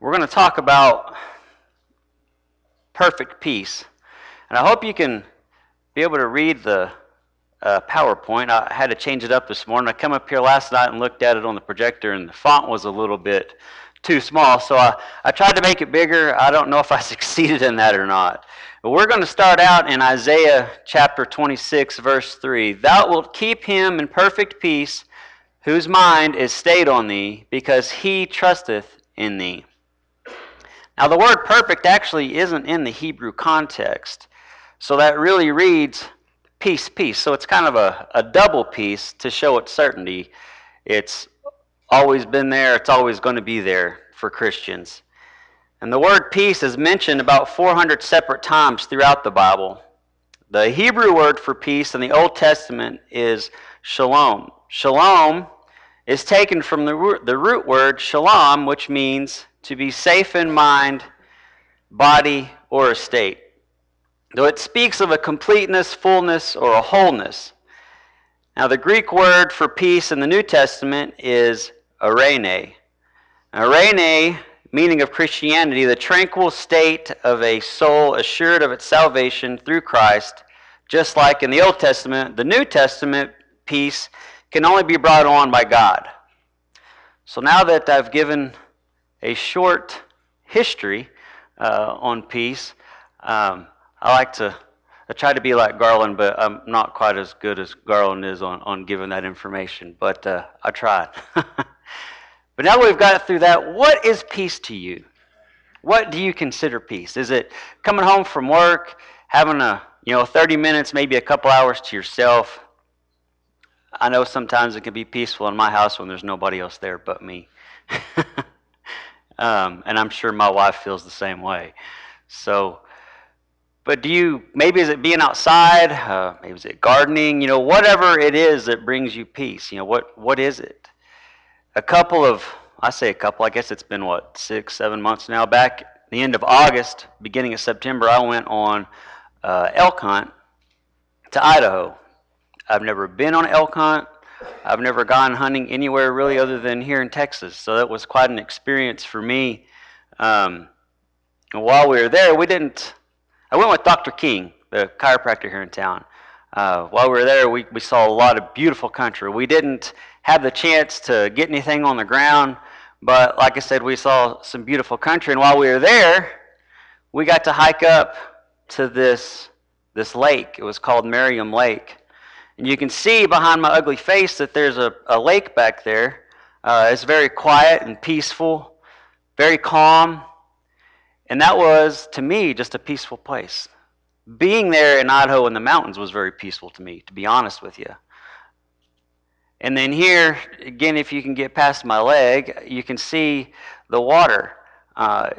we're going to talk about perfect peace. And I hope you can be able to read the uh, PowerPoint. I had to change it up this morning. I come up here last night and looked at it on the projector, and the font was a little bit too small. So I, I tried to make it bigger. I don't know if I succeeded in that or not. But we're going to start out in Isaiah chapter 26, verse 3. Thou wilt keep him in perfect peace whose mind is stayed on thee, because he trusteth in thee. Now, the word perfect actually isn't in the Hebrew context. So that really reads peace, peace. So it's kind of a, a double peace to show its certainty. It's always been there, it's always going to be there for Christians. And the word peace is mentioned about 400 separate times throughout the Bible. The Hebrew word for peace in the Old Testament is shalom. Shalom is taken from the root, the root word shalom, which means to be safe in mind, body, or estate. Though it speaks of a completeness, fullness, or a wholeness. Now, the Greek word for peace in the New Testament is eirene. Eirene, meaning of Christianity, the tranquil state of a soul assured of its salvation through Christ, just like in the Old Testament, the New Testament peace can only be brought on by God. So now that I've given a short history uh, on peace, um, I like to I try to be like Garland, but I'm not quite as good as Garland is on, on giving that information. But uh, I tried. but now we've got through that, what is peace to you? What do you consider peace? Is it coming home from work, having a you know 30 minutes, maybe a couple hours to yourself? I know sometimes it can be peaceful in my house when there's nobody else there but me. um, and I'm sure my wife feels the same way. So but do you, maybe is it being outside? Uh, maybe is it gardening? You know, whatever it is that brings you peace. You know, what, what is it? A couple of, I say a couple, I guess it's been what, six, seven months now. Back the end of August, beginning of September, I went on uh, elk hunt to Idaho. I've never been on elk hunt. I've never gone hunting anywhere really other than here in Texas. So that was quite an experience for me. Um, while we were there, we didn't I went with Dr. King, the chiropractor here in town. Uh, while we were there, we, we saw a lot of beautiful country. We didn't have the chance to get anything on the ground, but like I said, we saw some beautiful country. And while we were there, we got to hike up to this, this lake. It was called Merriam Lake. And you can see behind my ugly face that there's a, a lake back there. Uh, it's very quiet and peaceful, very calm. And that was, to me, just a peaceful place. Being there in Idaho in the mountains was very peaceful to me, to be honest with you. And then here, again, if you can get past my leg, you can see the water. Uh,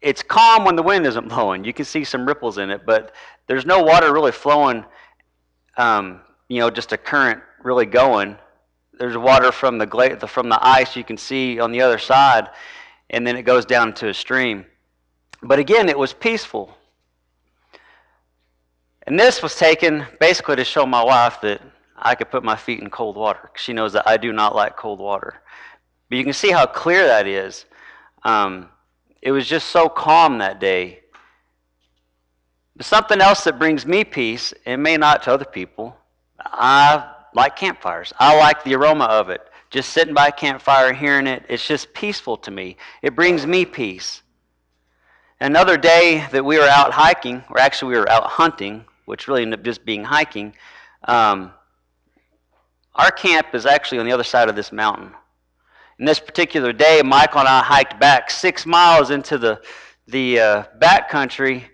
it's calm when the wind isn't blowing. You can see some ripples in it, but there's no water really flowing, um, you know, just a current really going. There's water from the, gla- from the ice you can see on the other side and then it goes down to a stream. But again, it was peaceful. And this was taken basically to show my wife that I could put my feet in cold water. She knows that I do not like cold water. But you can see how clear that is. Um, it was just so calm that day. But something else that brings me peace, it may not to other people. I like campfires. I like the aroma of it. Just sitting by a campfire, hearing it, it's just peaceful to me. It brings me peace. Another day that we were out hiking, or actually we were out hunting, which really ended up just being hiking, um, our camp is actually on the other side of this mountain. And this particular day, Michael and I hiked back six miles into the, the uh, back country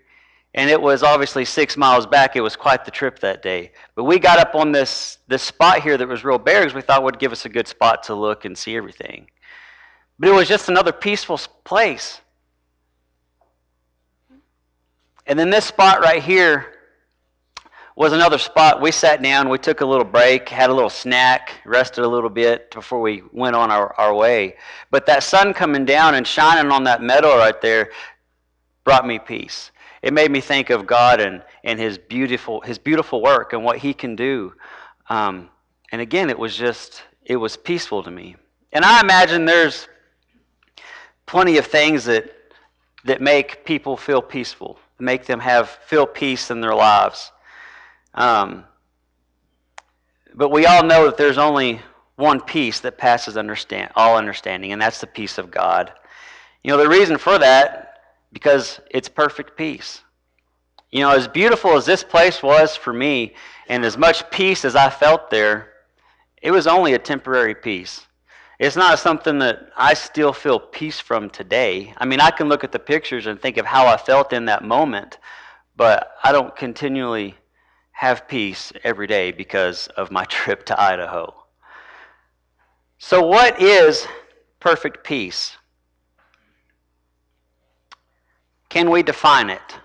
and it was obviously six miles back. It was quite the trip that day. But we got up on this, this spot here that was real bare because we thought would give us a good spot to look and see everything. But it was just another peaceful place. And then this spot right here was another spot. We sat down, we took a little break, had a little snack, rested a little bit before we went on our, our way. But that sun coming down and shining on that meadow right there brought me peace it made me think of God and, and his beautiful his beautiful work and what he can do. Um, and again, it was just it was peaceful to me. And I imagine there's plenty of things that, that make people feel peaceful, make them have feel peace in their lives. Um, but we all know that there's only one peace that passes understand, all understanding, and that's the peace of God. You know, the reason for that, because it's perfect peace. You know, as beautiful as this place was for me, and as much peace as I felt there, it was only a temporary peace. It's not something that I still feel peace from today. I mean, I can look at the pictures and think of how I felt in that moment, but I don't continually have peace every day because of my trip to Idaho. So, what is perfect peace? Can we define it?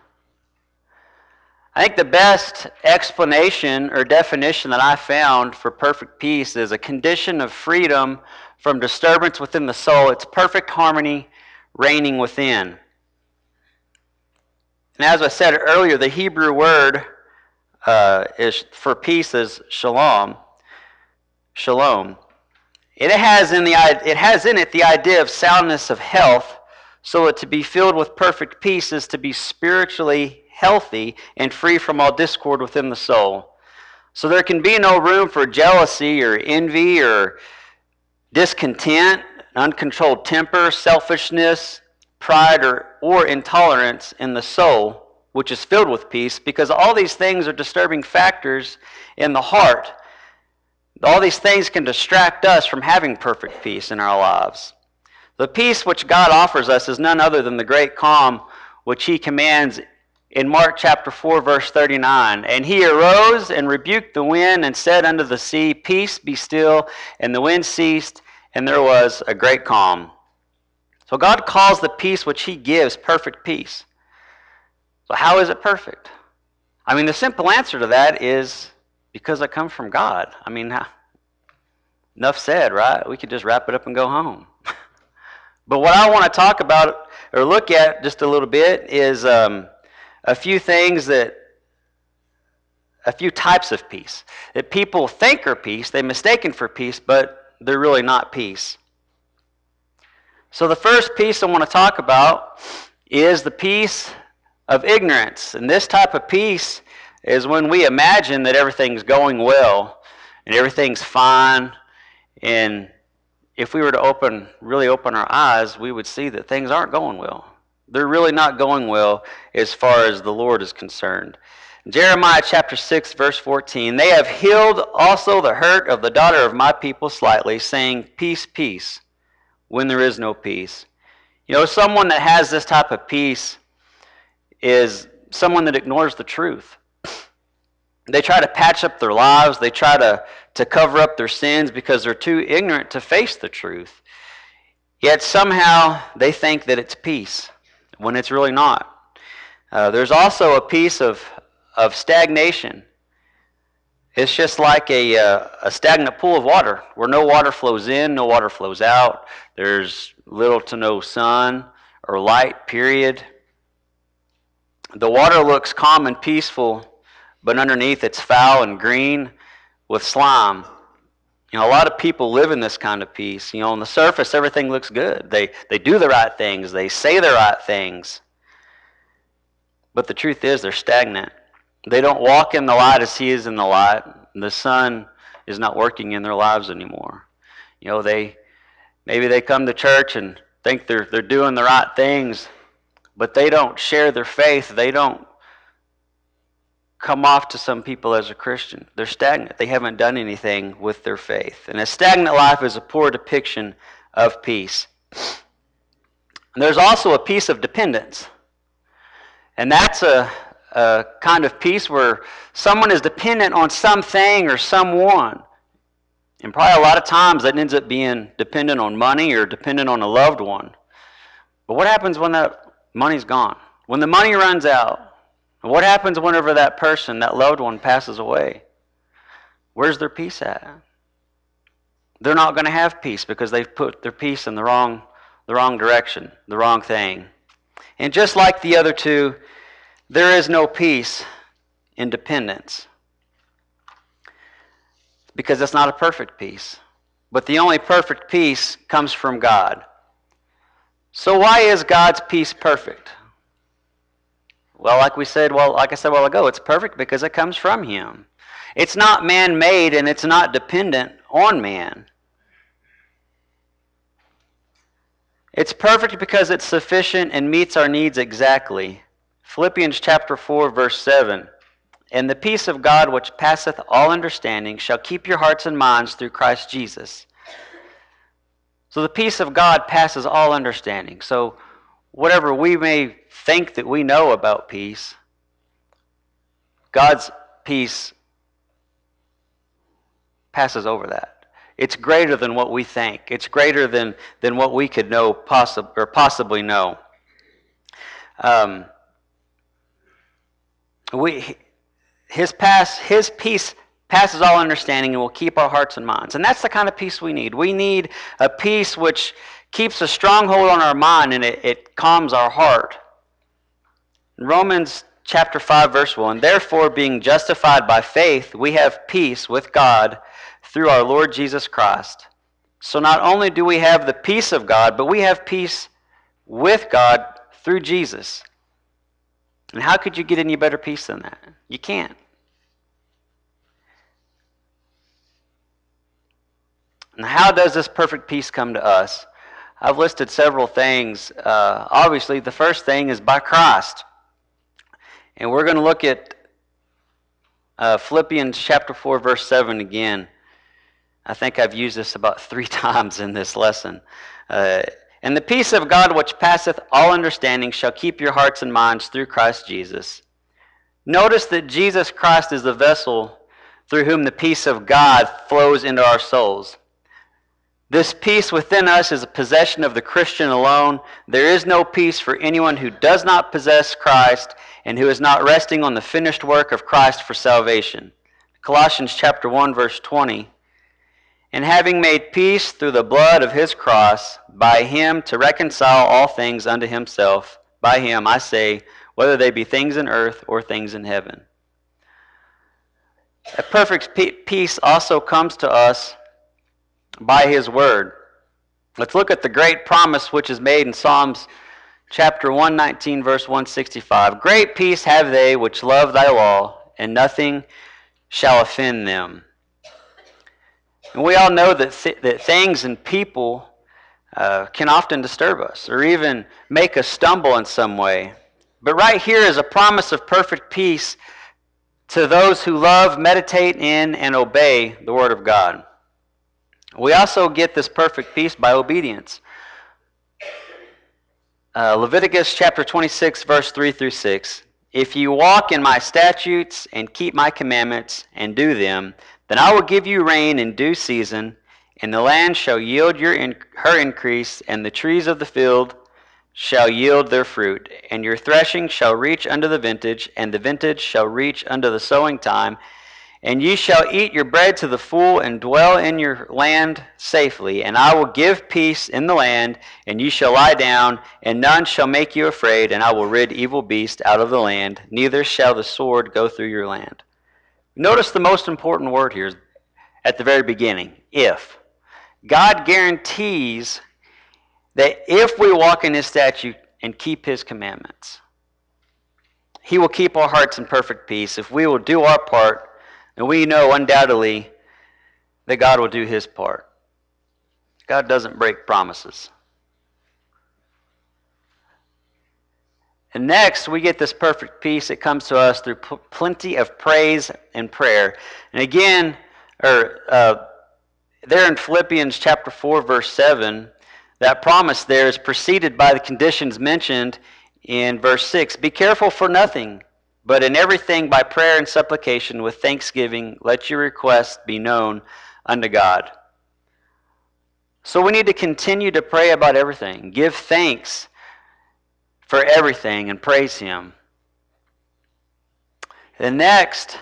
I think the best explanation or definition that I found for perfect peace is a condition of freedom from disturbance within the soul. It's perfect harmony reigning within. And as I said earlier, the Hebrew word uh, is for peace is shalom. Shalom. It has in the it has in it the idea of soundness of health, so to be filled with perfect peace is to be spiritually healthy and free from all discord within the soul. So there can be no room for jealousy or envy or discontent, uncontrolled temper, selfishness, pride, or, or intolerance in the soul, which is filled with peace, because all these things are disturbing factors in the heart. All these things can distract us from having perfect peace in our lives. The peace which God offers us is none other than the great calm which He commands in Mark chapter 4, verse 39. And he arose and rebuked the wind and said unto the sea, Peace, be still. And the wind ceased, and there was a great calm. So God calls the peace which he gives perfect peace. So, how is it perfect? I mean, the simple answer to that is because it comes from God. I mean, enough said, right? We could just wrap it up and go home. But what I want to talk about or look at just a little bit is. Um, a few things that, a few types of peace that people think are peace, they mistaken for peace, but they're really not peace. So, the first piece I want to talk about is the peace of ignorance. And this type of peace is when we imagine that everything's going well and everything's fine. And if we were to open, really open our eyes, we would see that things aren't going well. They're really not going well as far as the Lord is concerned. Jeremiah chapter 6, verse 14 They have healed also the hurt of the daughter of my people slightly, saying, Peace, peace, when there is no peace. You know, someone that has this type of peace is someone that ignores the truth. They try to patch up their lives, they try to, to cover up their sins because they're too ignorant to face the truth. Yet somehow they think that it's peace when it's really not. Uh, there's also a piece of, of stagnation. It's just like a, uh, a stagnant pool of water where no water flows in, no water flows out. There's little to no sun or light, period. The water looks calm and peaceful, but underneath it's foul and green with slime. You know, a lot of people live in this kind of peace. You know, on the surface, everything looks good. They, they do the right things, they say the right things. But the truth is, they're stagnant. They don't walk in the light as He is in the light. The sun is not working in their lives anymore. You know, they maybe they come to church and think they're, they're doing the right things, but they don't share their faith. They don't come off to some people as a Christian. They're stagnant. They haven't done anything with their faith. And a stagnant life is a poor depiction of peace. And there's also a peace of dependence. And that's a, a kind of peace where someone is dependent on something or someone. And probably a lot of times that ends up being dependent on money or dependent on a loved one. But what happens when that money's gone? When the money runs out, what happens whenever that person, that loved one, passes away? Where's their peace at? They're not going to have peace because they've put their peace in the wrong, the wrong direction, the wrong thing. And just like the other two, there is no peace in dependence because it's not a perfect peace. But the only perfect peace comes from God. So why is God's peace perfect? Well, like we said, well, like I said a while ago, it's perfect because it comes from him. It's not man-made and it's not dependent on man. It's perfect because it's sufficient and meets our needs exactly. Philippians chapter 4 verse 7. And the peace of God which passeth all understanding shall keep your hearts and minds through Christ Jesus. So the peace of God passes all understanding. So whatever we may think that we know about peace, God's peace passes over that. It's greater than what we think. It's greater than, than what we could know possi- or possibly know. Um, we, his, pass, his peace passes all understanding and will keep our hearts and minds. And that's the kind of peace we need. We need a peace which keeps a stronghold on our mind and it, it calms our heart. Romans chapter 5, verse 1 Therefore, being justified by faith, we have peace with God through our Lord Jesus Christ. So not only do we have the peace of God, but we have peace with God through Jesus. And how could you get any better peace than that? You can't. And how does this perfect peace come to us? I've listed several things. Uh, obviously, the first thing is by Christ. And we're going to look at uh, Philippians chapter 4, verse 7 again. I think I've used this about three times in this lesson. Uh, and the peace of God, which passeth all understanding, shall keep your hearts and minds through Christ Jesus. Notice that Jesus Christ is the vessel through whom the peace of God flows into our souls. This peace within us is a possession of the Christian alone. There is no peace for anyone who does not possess Christ and who is not resting on the finished work of Christ for salvation. Colossians chapter 1 verse 20. And having made peace through the blood of his cross, by him to reconcile all things unto himself, by him, I say, whether they be things in earth or things in heaven. A perfect peace also comes to us by his word. Let's look at the great promise which is made in Psalms chapter 119, verse 165. Great peace have they which love thy law, and nothing shall offend them. And we all know that, th- that things and people uh, can often disturb us or even make us stumble in some way. But right here is a promise of perfect peace to those who love, meditate in, and obey the Word of God. We also get this perfect peace by obedience. Uh, Leviticus chapter 26, verse 3 through 6. If you walk in my statutes and keep my commandments and do them, then I will give you rain in due season, and the land shall yield your in- her increase, and the trees of the field shall yield their fruit. And your threshing shall reach unto the vintage, and the vintage shall reach unto the sowing time, and ye shall eat your bread to the full, and dwell in your land safely. And I will give peace in the land, and ye shall lie down, and none shall make you afraid. And I will rid evil beasts out of the land, neither shall the sword go through your land. Notice the most important word here at the very beginning if. God guarantees that if we walk in his statute and keep his commandments, he will keep our hearts in perfect peace if we will do our part and we know undoubtedly that God will do his part. God doesn't break promises. And next, we get this perfect peace. that comes to us through p- plenty of praise and prayer. And again, or uh, there in Philippians chapter 4, verse 7, that promise there is preceded by the conditions mentioned in verse 6. Be careful for nothing but in everything by prayer and supplication with thanksgiving, let your requests be known unto God. So we need to continue to pray about everything. Give thanks for everything and praise Him. The next,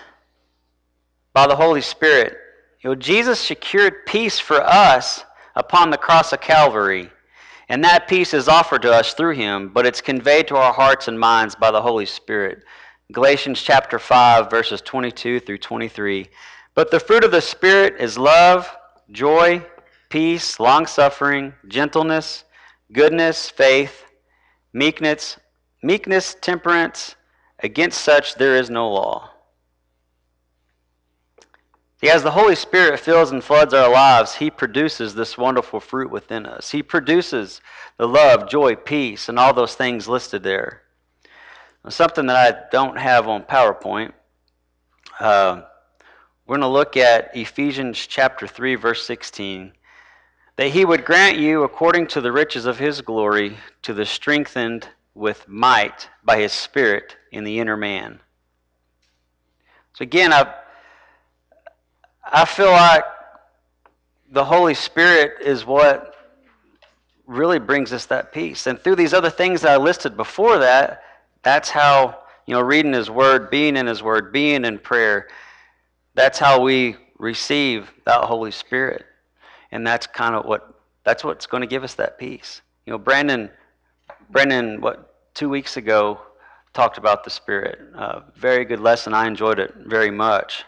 by the Holy Spirit, you know, Jesus secured peace for us upon the cross of Calvary. And that peace is offered to us through Him, but it's conveyed to our hearts and minds by the Holy Spirit. Galatians chapter 5, verses 22 through 23. But the fruit of the Spirit is love, joy, peace, long suffering, gentleness, goodness, faith, meekness, meekness, temperance. Against such there is no law. See, as the Holy Spirit fills and floods our lives, He produces this wonderful fruit within us. He produces the love, joy, peace, and all those things listed there. Something that I don't have on PowerPoint. Uh, we're going to look at Ephesians chapter 3, verse 16. That he would grant you, according to the riches of his glory, to the strengthened with might by his Spirit in the inner man. So again, I, I feel like the Holy Spirit is what really brings us that peace. And through these other things that I listed before that, that's how, you know, reading His Word, being in His Word, being in prayer, that's how we receive that Holy Spirit. And that's kind of what, that's what's going to give us that peace. You know, Brandon, Brandon, what, two weeks ago talked about the Spirit. Uh, very good lesson. I enjoyed it very much.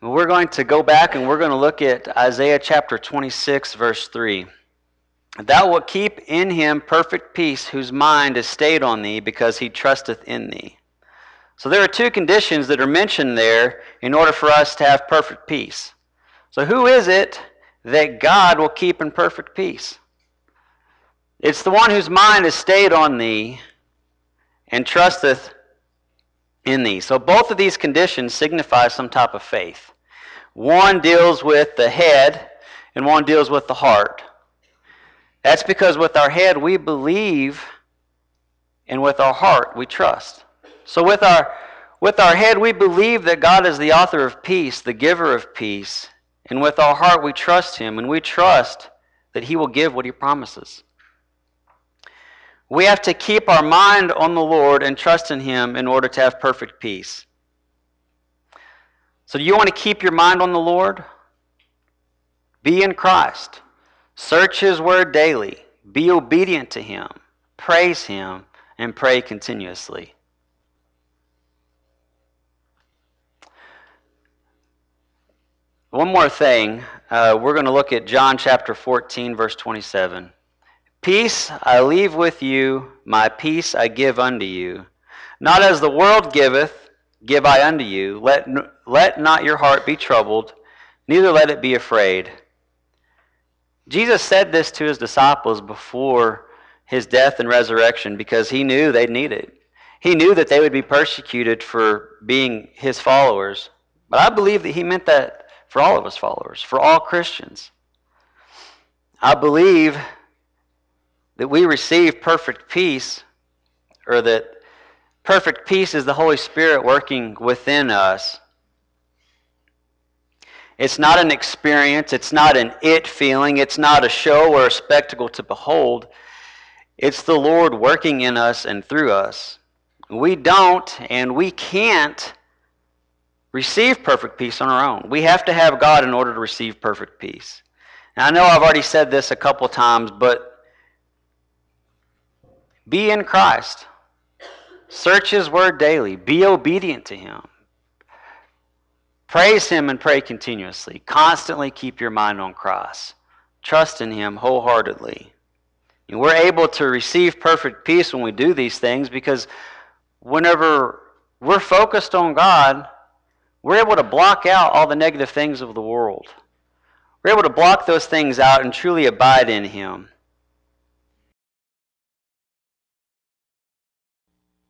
We're going to go back and we're going to look at Isaiah chapter 26, verse 3. Thou wilt keep in him perfect peace, whose mind is stayed on thee, because he trusteth in thee. So there are two conditions that are mentioned there in order for us to have perfect peace. So who is it that God will keep in perfect peace? It's the one whose mind is stayed on thee and trusteth in thee. So both of these conditions signify some type of faith. One deals with the head, and one deals with the heart. That's because with our head we believe, and with our heart we trust. So with our with our head we believe that God is the author of peace, the giver of peace, and with our heart we trust him and we trust that he will give what he promises. We have to keep our mind on the Lord and trust in him in order to have perfect peace. So do you want to keep your mind on the Lord? Be in Christ. Search his word daily. Be obedient to him. Praise him and pray continuously. One more thing. Uh, we're going to look at John chapter 14, verse 27. Peace I leave with you, my peace I give unto you. Not as the world giveth, give I unto you. Let, let not your heart be troubled, neither let it be afraid. Jesus said this to his disciples before his death and resurrection because he knew they'd need it. He knew that they would be persecuted for being his followers. But I believe that he meant that for all of his followers, for all Christians. I believe that we receive perfect peace, or that perfect peace is the Holy Spirit working within us. It's not an experience, it's not an it feeling, it's not a show or a spectacle to behold. It's the Lord working in us and through us. We don't and we can't receive perfect peace on our own. We have to have God in order to receive perfect peace. Now, I know I've already said this a couple times, but be in Christ. Search His Word daily. Be obedient to Him. Praise Him and pray continuously. Constantly keep your mind on Christ. Trust in Him wholeheartedly. And we're able to receive perfect peace when we do these things because whenever we're focused on God, we're able to block out all the negative things of the world. We're able to block those things out and truly abide in Him.